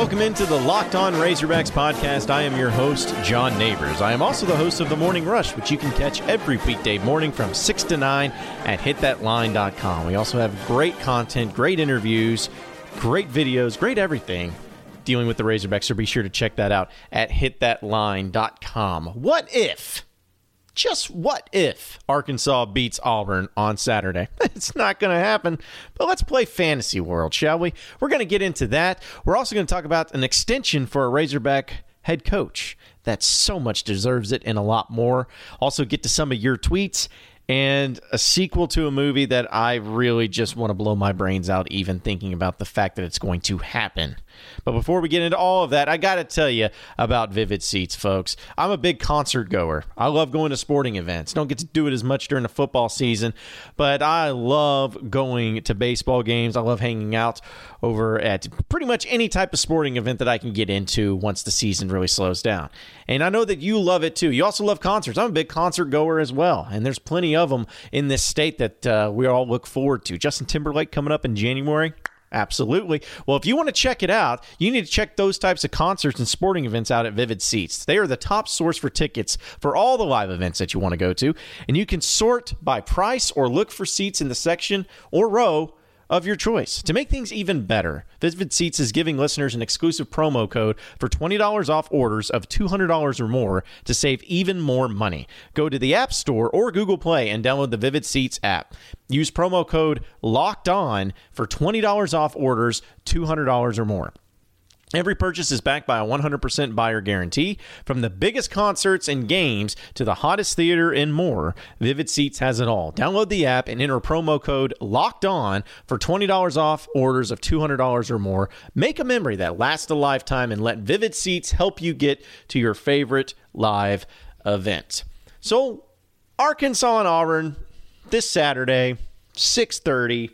welcome into the Locked On Razorbacks podcast. I am your host, John Neighbors. I am also the host of The Morning Rush, which you can catch every weekday morning from 6 to 9 at hitthatline.com. We also have great content, great interviews, great videos, great everything dealing with the Razorbacks, so be sure to check that out at hitthatline.com. What if? Just what if Arkansas beats Auburn on Saturday? It's not going to happen, but let's play fantasy world, shall we? We're going to get into that. We're also going to talk about an extension for a Razorback head coach that so much deserves it and a lot more. Also, get to some of your tweets and a sequel to a movie that I really just want to blow my brains out, even thinking about the fact that it's going to happen. But before we get into all of that, I got to tell you about Vivid Seats, folks. I'm a big concert goer. I love going to sporting events. Don't get to do it as much during the football season, but I love going to baseball games. I love hanging out over at pretty much any type of sporting event that I can get into once the season really slows down. And I know that you love it too. You also love concerts. I'm a big concert goer as well, and there's plenty of them in this state that uh, we all look forward to. Justin Timberlake coming up in January. Absolutely. Well, if you want to check it out, you need to check those types of concerts and sporting events out at Vivid Seats. They are the top source for tickets for all the live events that you want to go to, and you can sort by price or look for seats in the section or row of your choice. To make things even better, Vivid Seats is giving listeners an exclusive promo code for $20 off orders of $200 or more to save even more money. Go to the App Store or Google Play and download the Vivid Seats app. Use promo code LOCKED ON for $20 off orders $200 or more. Every purchase is backed by a 100% buyer guarantee. From the biggest concerts and games to the hottest theater and more, Vivid Seats has it all. Download the app and enter promo code LOCKED ON for $20 off orders of $200 or more. Make a memory that lasts a lifetime and let Vivid Seats help you get to your favorite live event. So, Arkansas and Auburn this Saturday, 630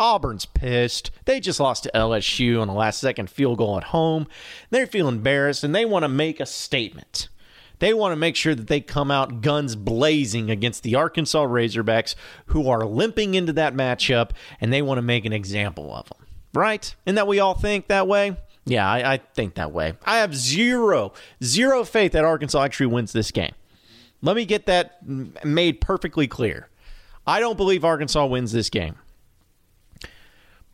Auburn's pissed. They just lost to LSU on a last second field goal at home. They feel embarrassed and they want to make a statement. They want to make sure that they come out guns blazing against the Arkansas Razorbacks, who are limping into that matchup, and they want to make an example of them. Right? And that we all think that way? Yeah, I, I think that way. I have zero, zero faith that Arkansas actually wins this game. Let me get that made perfectly clear. I don't believe Arkansas wins this game.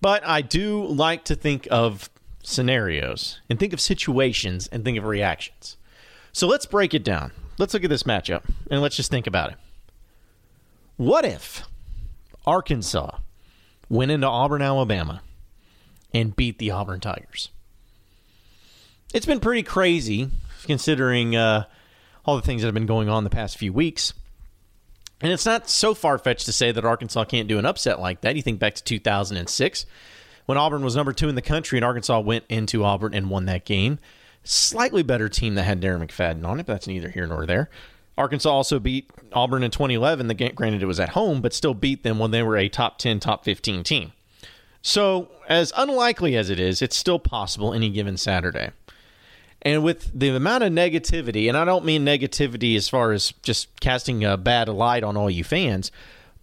But I do like to think of scenarios and think of situations and think of reactions. So let's break it down. Let's look at this matchup and let's just think about it. What if Arkansas went into Auburn, Alabama and beat the Auburn Tigers? It's been pretty crazy considering uh, all the things that have been going on the past few weeks. And it's not so far fetched to say that Arkansas can't do an upset like that. You think back to 2006 when Auburn was number two in the country and Arkansas went into Auburn and won that game. Slightly better team that had Darren McFadden on it, but that's neither here nor there. Arkansas also beat Auburn in 2011. The granted, it was at home, but still beat them when they were a top 10, top 15 team. So, as unlikely as it is, it's still possible any given Saturday. And with the amount of negativity, and I don't mean negativity as far as just casting a bad light on all you fans,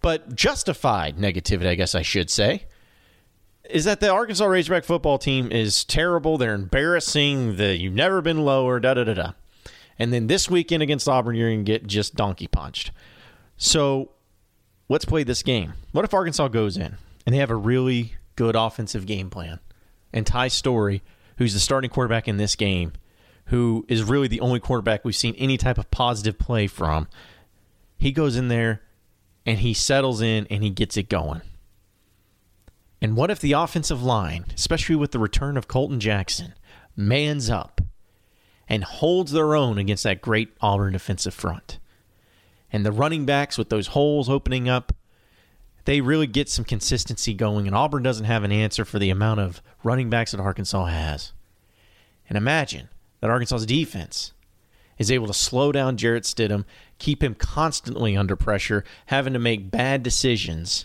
but justified negativity, I guess I should say, is that the Arkansas Razorback football team is terrible. They're embarrassing. The you've never been lower. Da da da da. And then this weekend against Auburn, you're going to get just donkey punched. So let's play this game. What if Arkansas goes in and they have a really good offensive game plan? And Ty Storey, who's the starting quarterback in this game, who is really the only quarterback we've seen any type of positive play from, he goes in there and he settles in and he gets it going. And what if the offensive line, especially with the return of Colton Jackson, mans up and holds their own against that great Auburn defensive front? And the running backs with those holes opening up, they really get some consistency going. And Auburn doesn't have an answer for the amount of running backs that Arkansas has. And imagine that Arkansas's defense is able to slow down Jarrett Stidham, keep him constantly under pressure, having to make bad decisions,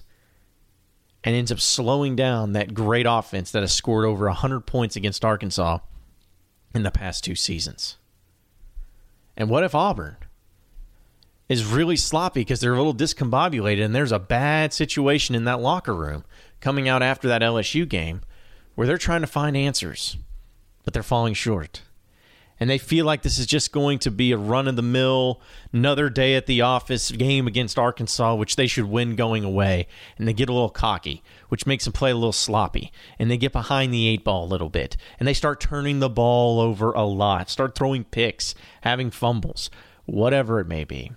and ends up slowing down that great offense that has scored over 100 points against Arkansas in the past two seasons. And what if Auburn is really sloppy because they're a little discombobulated and there's a bad situation in that locker room coming out after that LSU game where they're trying to find answers? but they're falling short. And they feel like this is just going to be a run of the mill, another day at the office game against Arkansas, which they should win going away. And they get a little cocky, which makes them play a little sloppy. And they get behind the eight ball a little bit. And they start turning the ball over a lot, start throwing picks, having fumbles, whatever it may be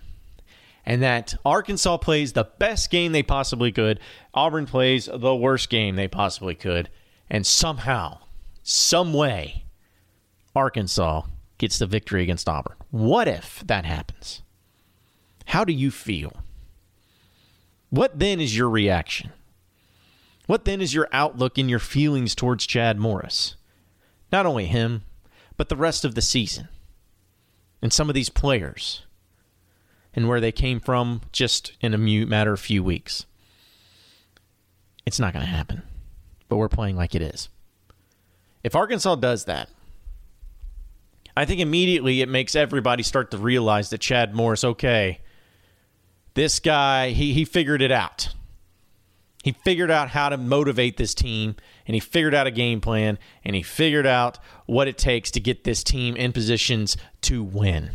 and that Arkansas plays the best game they possibly could, Auburn plays the worst game they possibly could, and somehow, some way, Arkansas gets the victory against Auburn. What if that happens? How do you feel? What then is your reaction? What then is your outlook and your feelings towards Chad Morris? Not only him, but the rest of the season. And some of these players and where they came from just in a matter of a few weeks. It's not going to happen, but we're playing like it is. If Arkansas does that, I think immediately it makes everybody start to realize that Chad Morris, okay, this guy, he, he figured it out. He figured out how to motivate this team, and he figured out a game plan, and he figured out what it takes to get this team in positions to win.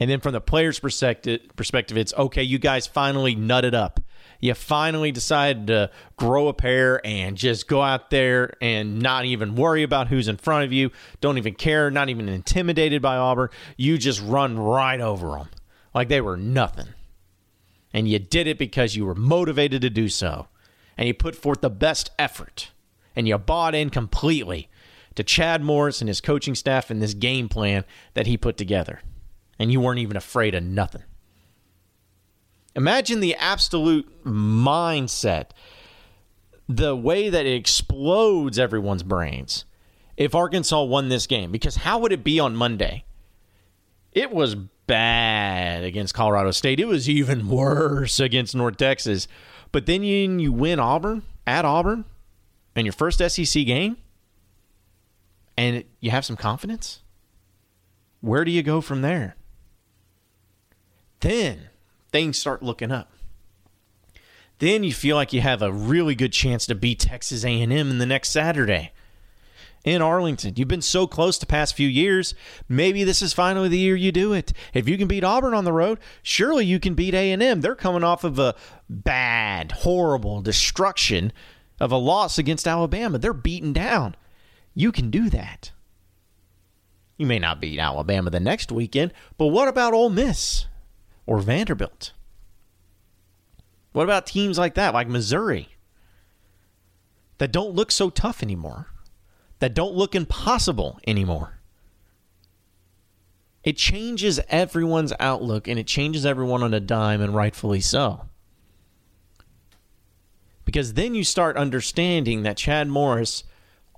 And then from the player's perspective, perspective, it's okay. You guys finally nutted up. You finally decided to grow a pair and just go out there and not even worry about who's in front of you. Don't even care. Not even intimidated by Auburn. You just run right over them like they were nothing. And you did it because you were motivated to do so. And you put forth the best effort. And you bought in completely to Chad Morris and his coaching staff and this game plan that he put together and you weren't even afraid of nothing. Imagine the absolute mindset, the way that it explodes everyone's brains if Arkansas won this game. Because how would it be on Monday? It was bad against Colorado State. It was even worse against North Texas. But then you, you win Auburn at Auburn in your first SEC game, and you have some confidence. Where do you go from there? then things start looking up. Then you feel like you have a really good chance to beat Texas A&M in the next Saturday in Arlington. You've been so close the past few years. Maybe this is finally the year you do it. If you can beat Auburn on the road, surely you can beat A&M. They're coming off of a bad, horrible destruction of a loss against Alabama. They're beaten down. You can do that. You may not beat Alabama the next weekend, but what about Ole Miss? Or Vanderbilt? What about teams like that, like Missouri, that don't look so tough anymore, that don't look impossible anymore? It changes everyone's outlook and it changes everyone on a dime, and rightfully so. Because then you start understanding that Chad Morris,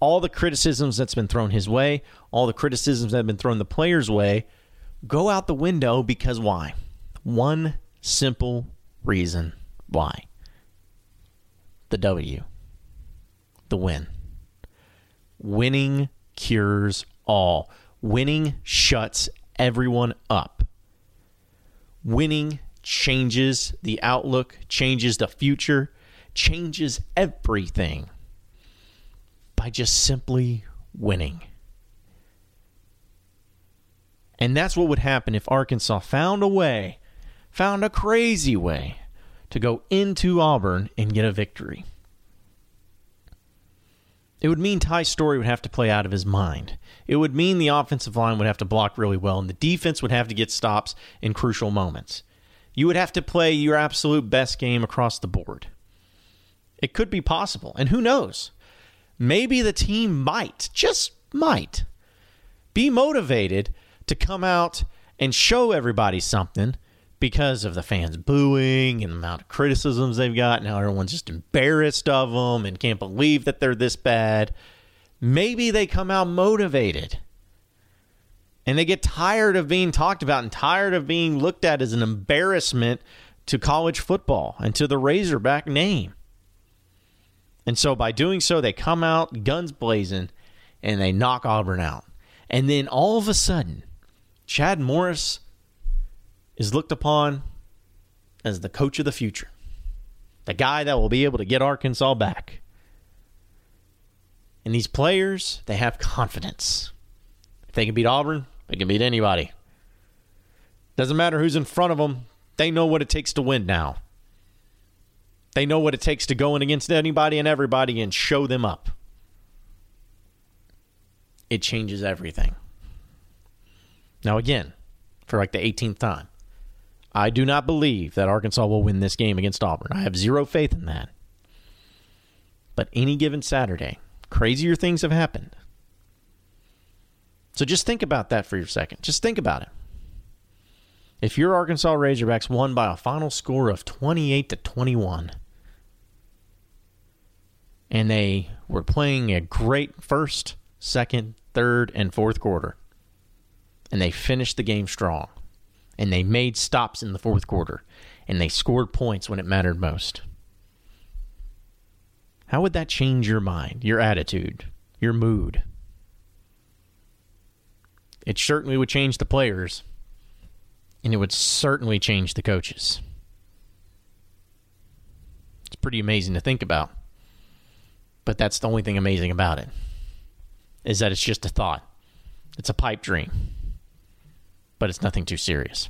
all the criticisms that's been thrown his way, all the criticisms that have been thrown the players' way, go out the window because why? One simple reason why the W, the win. Winning cures all. Winning shuts everyone up. Winning changes the outlook, changes the future, changes everything by just simply winning. And that's what would happen if Arkansas found a way found a crazy way to go into Auburn and get a victory. It would mean Ty Storey would have to play out of his mind. It would mean the offensive line would have to block really well, and the defense would have to get stops in crucial moments. You would have to play your absolute best game across the board. It could be possible, and who knows? Maybe the team might, just might, be motivated to come out and show everybody something because of the fans booing and the amount of criticisms they've got. Now everyone's just embarrassed of them and can't believe that they're this bad. Maybe they come out motivated and they get tired of being talked about and tired of being looked at as an embarrassment to college football and to the Razorback name. And so by doing so, they come out guns blazing and they knock Auburn out. And then all of a sudden, Chad Morris is looked upon as the coach of the future, the guy that will be able to get Arkansas back. And these players, they have confidence. If they can beat Auburn, they can beat anybody. Doesn't matter who's in front of them, they know what it takes to win now. They know what it takes to go in against anybody and everybody and show them up. It changes everything. Now, again, for like the 18th time, I do not believe that Arkansas will win this game against Auburn. I have zero faith in that. But any given Saturday, crazier things have happened. So just think about that for your second. Just think about it. If your Arkansas Razorbacks won by a final score of 28 to 21 and they were playing a great first, second, third, and fourth quarter, and they finished the game strong, and they made stops in the fourth quarter, and they scored points when it mattered most. How would that change your mind, your attitude, your mood? It certainly would change the players, and it would certainly change the coaches. It's pretty amazing to think about. But that's the only thing amazing about it is that it's just a thought. It's a pipe dream. But it's nothing too serious.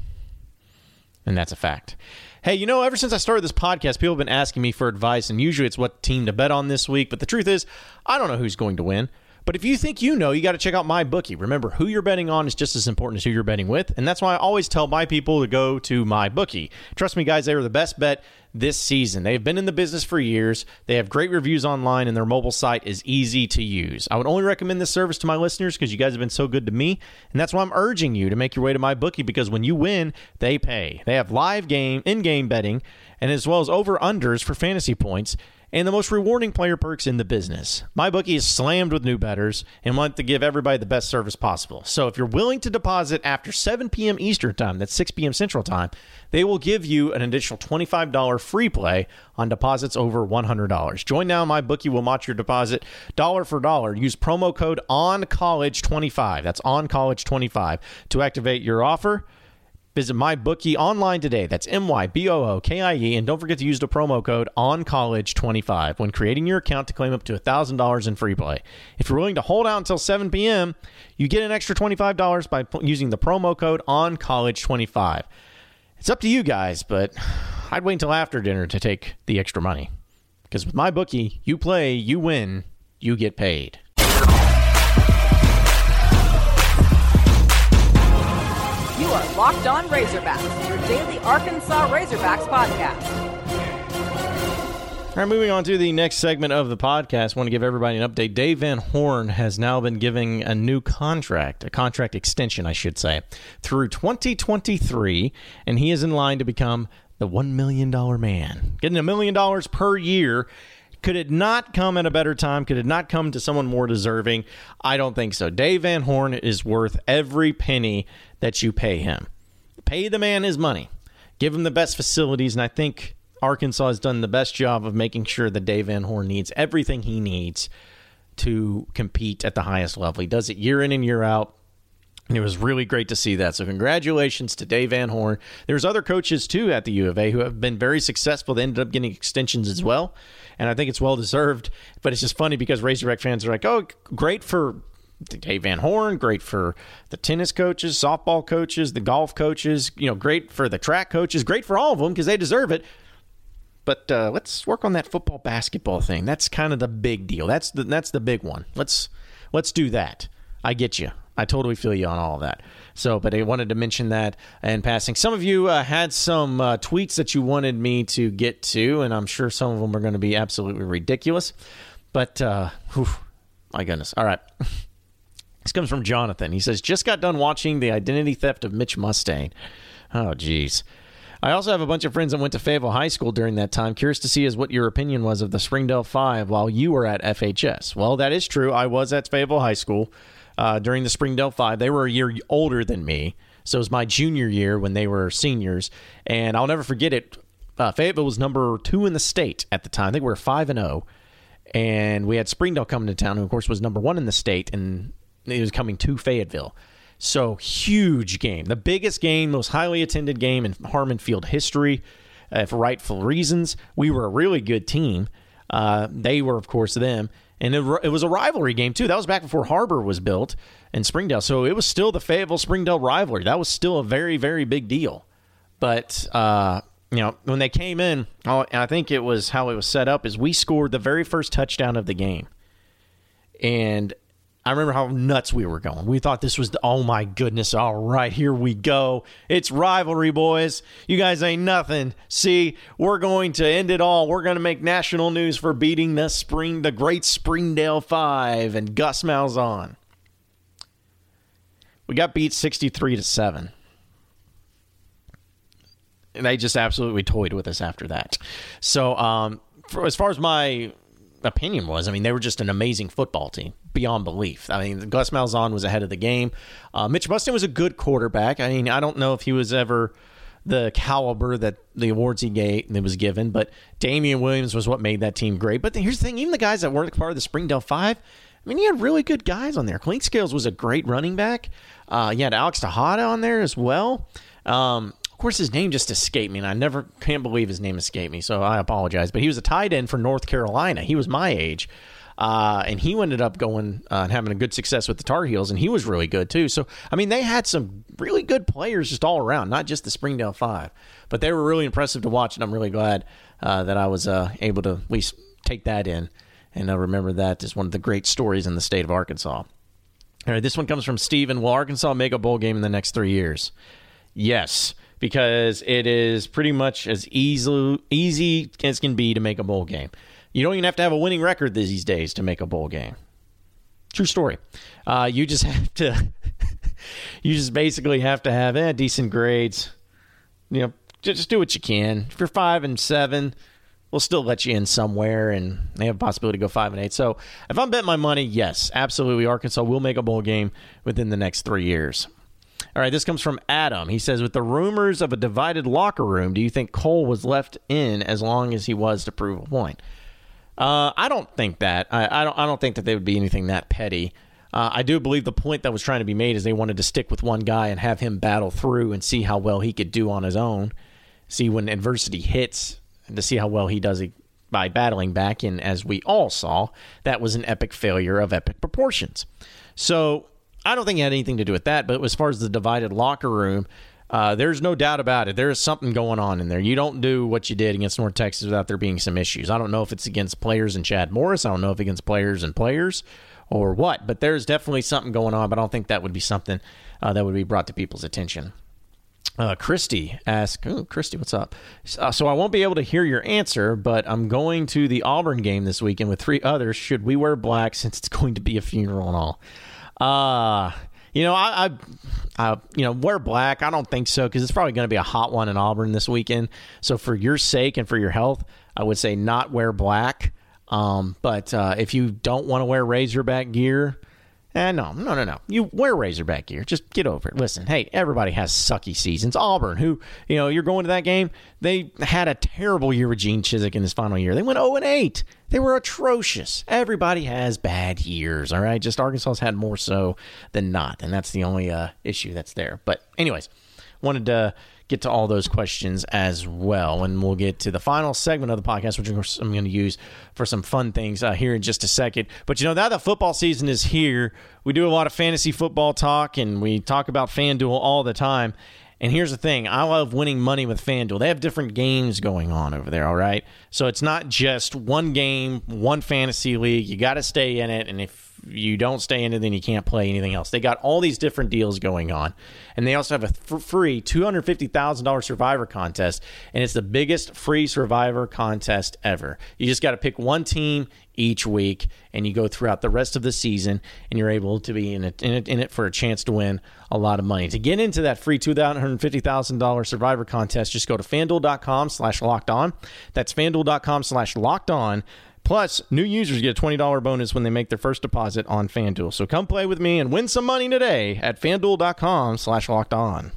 And that's a fact. Hey, you know, ever since I started this podcast, people have been asking me for advice, and usually it's what team to bet on this week. But the truth is, I don't know who's going to win. But if you think you know, you got to check out my bookie. Remember, who you're betting on is just as important as who you're betting with, and that's why I always tell my people to go to my bookie. Trust me, guys, they are the best bet this season. They've been in the business for years. They have great reviews online, and their mobile site is easy to use. I would only recommend this service to my listeners because you guys have been so good to me, and that's why I'm urging you to make your way to my bookie because when you win, they pay. They have live game, in-game betting, and as well as over unders for fantasy points and the most rewarding player perks in the business. MyBookie is slammed with new bettors and want to give everybody the best service possible. So if you're willing to deposit after 7 p.m. Eastern Time, that's 6 p.m. Central Time, they will give you an additional $25 free play on deposits over $100. Join now, MyBookie will match your deposit dollar for dollar. Use promo code ONCOLLEGE25, that's ONCOLLEGE25, to activate your offer. Visit MyBookie online today. That's M Y B O O K I E. And don't forget to use the promo code ONCOLLEGE25 when creating your account to claim up to $1,000 in free play. If you're willing to hold out until 7 p.m., you get an extra $25 by using the promo code ONCOLLEGE25. It's up to you guys, but I'd wait until after dinner to take the extra money. Because with my bookie, you play, you win, you get paid. Are Locked On Razorbacks, your daily Arkansas Razorbacks podcast. All right, moving on to the next segment of the podcast. I want to give everybody an update. Dave Van Horn has now been giving a new contract, a contract extension, I should say, through 2023, and he is in line to become the $1 million man, getting a million dollars per year. Could it not come at a better time? Could it not come to someone more deserving? I don't think so. Dave Van Horn is worth every penny that you pay him. Pay the man his money, give him the best facilities, and I think Arkansas has done the best job of making sure that Dave Van Horn needs everything he needs to compete at the highest level. He does it year in and year out. And it was really great to see that. So, congratulations to Dave Van Horn. There's other coaches too at the U of A who have been very successful. They ended up getting extensions as well, and I think it's well deserved. But it's just funny because Razorback fans are like, "Oh, great for Dave Van Horn, great for the tennis coaches, softball coaches, the golf coaches, you know, great for the track coaches, great for all of them because they deserve it. But uh, let's work on that football basketball thing. That's kind of the big deal. That's the that's the big one. Let's let's do that. I get you. I totally feel you on all of that. So, but I wanted to mention that in passing. Some of you uh, had some uh, tweets that you wanted me to get to, and I'm sure some of them are going to be absolutely ridiculous. But, uh, whew, my goodness. All right. This comes from Jonathan. He says, Just got done watching the identity theft of Mitch Mustain. Oh, geez. I also have a bunch of friends that went to Fayetteville High School during that time. Curious to see as what your opinion was of the Springdale Five while you were at FHS. Well, that is true. I was at Fayetteville High School uh, during the Springdale Five. They were a year older than me, so it was my junior year when they were seniors, and I'll never forget it. Uh, Fayetteville was number two in the state at the time. We were five and zero, and we had Springdale coming to town, who of course was number one in the state, and it was coming to Fayetteville. So huge game, the biggest game, most highly attended game in Harmon Field history, uh, for rightful reasons. We were a really good team. Uh, they were, of course, them. And it, it was a rivalry game too. That was back before Har-Ber was built in Springdale, so it was still the Fayetteville Springdale rivalry. That was still a very very big deal. But uh, you know, when they came in, I think it was how it was set up is we scored the very first touchdown of the game, and I remember how nuts we were going. We thought this was the, oh my goodness, all right, here we go. It's rivalry, boys. You guys ain't nothing. See, we're going to end it all. We're going to make national news for beating the spring, the great Springdale Five and Gus Malzahn. We got beat sixty-three to seven. And they just absolutely toyed with us after that. So, um, for, as far as my opinion was, I mean, they were just an amazing football team beyond belief. I mean, Gus Malzahn was ahead of the game. Uh, Mitch Mustain was a good quarterback. I mean, I don't know if he was ever the caliber that the awards he gave that was given, but Damian Williams was what made that team great. But here's the thing: even the guys that weren't part of the Springdale Five, I mean, he had really good guys on there. Clinkscales was a great running back. Uh, you had Alex Tejada on there as well. Um, of course, his name just escaped me, and I never can't believe his name escaped me, so I apologize. But he was a tight end for North Carolina. He was my age. Uh, and he ended up going uh, and having a good success with the Tar Heels, and he was really good too. So, I mean, they had some really good players just all around, not just the Springdale Five, but they were really impressive to watch, and I'm really glad uh, that I was uh, able to at least take that in and remember that as one of the great stories in the state of Arkansas. All right, this one comes from Steven. Will Arkansas make a bowl game in the next three years? Yes, because it is pretty much as easy, easy as can be to make a bowl game. You don't even have to have a winning record these days to make a bowl game. True story. Uh, you just have to. you just basically have to have eh, decent grades. You know, just do what you can. If you're five and seven, we'll still let you in somewhere, and they have a possibility to go five and eight. So, if I'm betting my money, yes, absolutely, Arkansas will make a bowl game within the next three years. All right, this comes from Adam. He says, with the rumors of a divided locker room, do you think Cole was left in as long as he was to prove a point? Uh, I don't think that. I, I, don't. I don't think that they would be anything that petty. Uh, I do believe the point that was trying to be made is they wanted to stick with one guy and have him battle through and see how well he could do on his own. See when adversity hits and to see how well he does by battling back. And as we all saw, that was an epic failure of epic proportions. So I don't think it had anything to do with that. But as far as the divided locker room, uh, there's no doubt about it. There is something going on in there. You don't do what you did against North Texas without there being some issues. I don't know if it's against players and Chad Morris. I don't know if against players and players or what, but there's definitely something going on. But I don't think that would be something uh, that would be brought to people's attention. Uh, Christy asked, oh, Christy, what's up? Uh, so I won't be able to hear your answer, but I'm going to the Auburn game this weekend with three others. Should we wear black since it's going to be a funeral and all? Uh, you know, I, I, I, you know, wear black. I don't think so because it's probably going to be a hot one in Auburn this weekend. So for your sake and for your health, I would say not wear black. Um, but uh, if you don't want to wear Razorback gear, Eh, no, no, no, no. You wear Razorback gear. Just get over it. Listen, hey, everybody has sucky seasons. Auburn, who, you know, you're going to that game, they had a terrible year with Gene Chizik in his final year. They went 0 and 8. They were atrocious. Everybody has bad years, all right? Just Arkansas's had more so than not, and that's the only uh, issue that's there. But, anyways, wanted to get to all those questions as well. And we'll get to the final segment of the podcast, which I'm going to use for some fun things uh, here in just a second. But you know, now that football season is here, we do a lot of fantasy football talk and we talk about FanDuel all the time. And here's the thing I love winning money with FanDuel. They have different games going on over there, all right? So it's not just one game, one fantasy league. You got to stay in it. And if you don't stay in it, then you can't play anything else. They got all these different deals going on. And they also have a free $250,000 survivor contest. And it's the biggest free survivor contest ever. You just got to pick one team each week and you go throughout the rest of the season and you're able to be in it, in it, in it for a chance to win a lot of money. To get into that free $250,000 survivor contest, just go to fanduel.com slash locked on. That's fanduel.com slash locked on. Plus, new users get a $20 bonus when they make their first deposit on FanDuel. So come play with me and win some money today at fanduel.com slash locked on.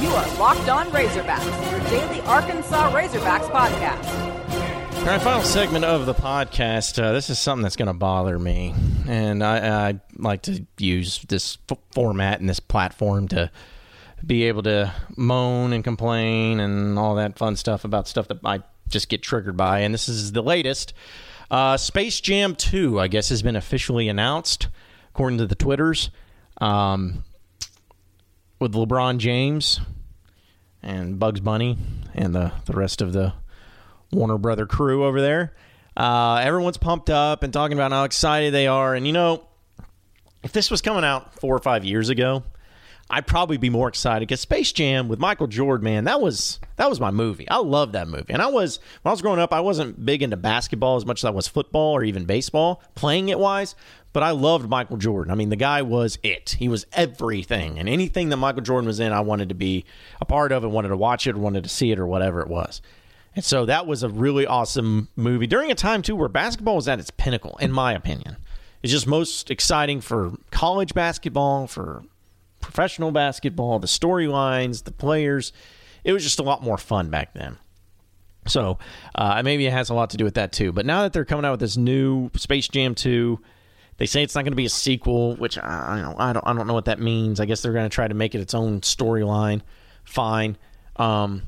You are Locked On Razorbacks, your daily Arkansas Razorbacks podcast. All right, final segment of the podcast. Uh, this is something that's going to bother me, and I, I like to use this f- format and this platform to be able to moan and complain and all that fun stuff about stuff that I just get triggered by. And this is the latest. Uh, Space Jam 2, I guess, has been officially announced, according to the Twitters, um, with LeBron James and Bugs Bunny and the, the rest of the Warner Brother crew over there. Uh, everyone's pumped up and talking about how excited they are. And, you know, if this was coming out four or five years ago, I'd probably be more excited because Space Jam with Michael Jordan, man, that was that was my movie. I love that movie. And I was when I was growing up, I wasn't big into basketball as much as I was football or even baseball, playing it wise. But I loved Michael Jordan. I mean, the guy was it. He was everything, and anything that Michael Jordan was in, I wanted to be a part of, and wanted to watch it, or wanted to see it, or whatever it was. And so that was a really awesome movie during a time too where basketball was at its pinnacle, in my opinion. It's just most exciting for college basketball, for professional basketball, the storylines, the players. It was just a lot more fun back then. So uh, maybe it has a lot to do with that too. But now that they're coming out with this new Space Jam 2, they say it's not going to be a sequel, which I, don't, I don't I don't know what that means. I guess they're going to try to make it its own storyline. Fine. Um,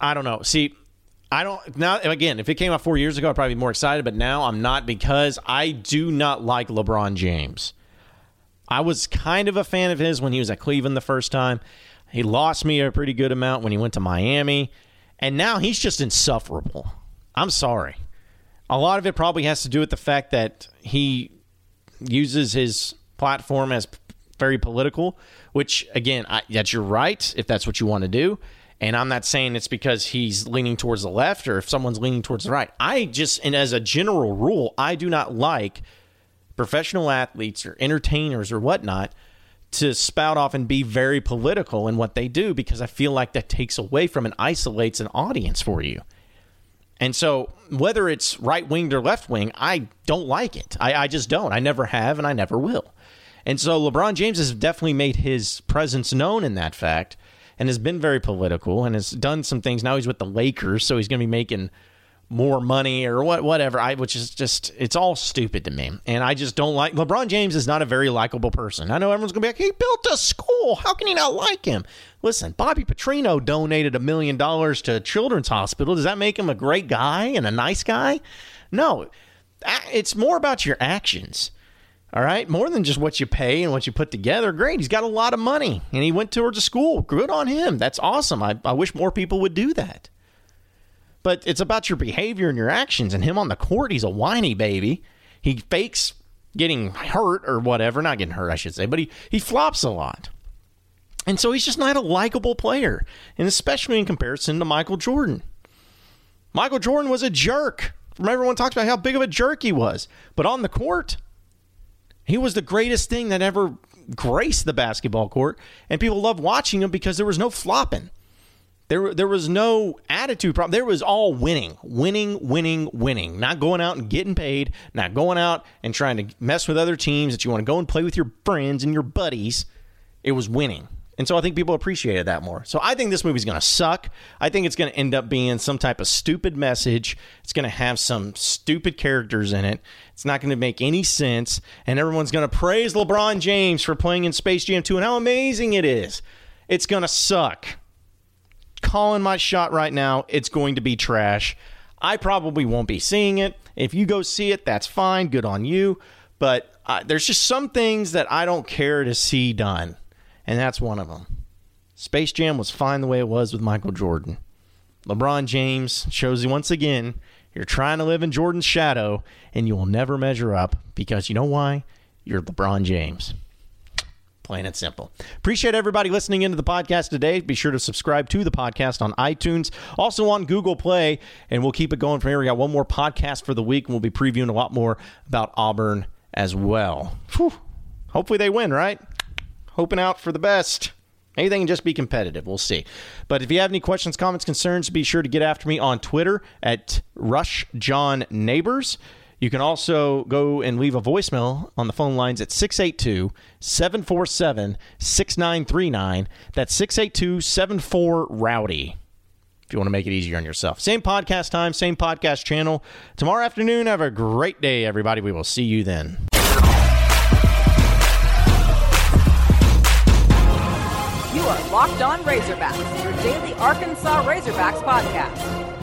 I don't know. See, I don't now again. If it came out four years ago, I'd probably be more excited. But now I'm not because I do not like LeBron James. I was kind of a fan of his when he was at Cleveland the first time. He lost me a pretty good amount when he went to Miami, and now he's just insufferable. I'm sorry. A lot of it probably has to do with the fact that he uses his platform as very political, which again, I, that's your right if that's what you want to do. And I'm not saying it's because he's leaning towards the left or if someone's leaning towards the right. I just, and as a general rule, I do not like professional athletes or entertainers or whatnot to spout off and be very political in what they do because I feel like that takes away from and isolates an audience for you. And so, whether it's right winged or left wing, I don't like it. I, I, just don't. I never have, and I never will. And so, LeBron James has definitely made his presence known in that fact and has been very political and has done some things. Now he's with the Lakers, so he's going to be making more money or what whatever I which is just it's all stupid to me and I just don't like LeBron James is not a very likable person. I know everyone's going to be like he built a school. How can you not like him? Listen, Bobby Petrino donated a million dollars to Children's Hospital. Does that make him a great guy and a nice guy? No. It's more about your actions. All right, more than just what you pay and what you put together. Great, he's got a lot of money and he went towards a school. Good on him. That's awesome. I, I wish more people would do that. But it's about your behavior and your actions. And him on the court, he's a whiny baby. He fakes getting hurt or whatever. Not getting hurt, I should say, but he, he flops a lot. And so he's just not a likable player, and especially in comparison to Michael Jordan. Michael Jordan was a jerk. From everyone talks about how big of a jerk he was, but on the court, he was the greatest thing that ever graced the basketball court, and people loved watching him because there was no flopping. There, there was no attitude problem. There was all winning, winning, winning, winning. Not going out and getting paid, not going out and trying to mess with other teams that you want to go and play with your friends and your buddies. It was winning. And so I think people appreciated that more. So I think this movie's going to suck. I think it's going to end up being some type of stupid message. It's going to have some stupid characters in it. It's not going to make any sense. And everyone's going to praise LeBron James for playing in Space Jam 2 and how amazing it is. It's going to suck. Calling my shot right now. It's going to be trash. I probably won't be seeing it. If you go see it, that's fine. Good on you. But uh, there's just some things that I don't care to see done and that's one of them. Space Jam was fine the way it was with Michael Jordan. LeBron James shows you once again you're trying to live in Jordan's shadow and you will never measure up because you know why? You're LeBron James. Plain and simple. Appreciate everybody listening into the podcast today. Be sure to subscribe to the podcast on iTunes, also on Google Play, and we'll keep it going from here. We got one more podcast for the week, and we'll be previewing a lot more about Auburn as well. Whew. Hopefully they win, right? hoping out for the best. Anything can just be competitive. We'll see. But if you have any questions, comments, concerns, be sure to get after me on Twitter at Rush John Neighbors. You can also go and leave a voicemail on the phone lines at 682 747 6939. That's 682 74 Rowdy. If you want to make it easier on yourself. Same podcast time, same podcast channel. Tomorrow afternoon, have a great day, everybody. We will see you then. You are Locked On Razorbacks, your daily Arkansas Razorbacks podcast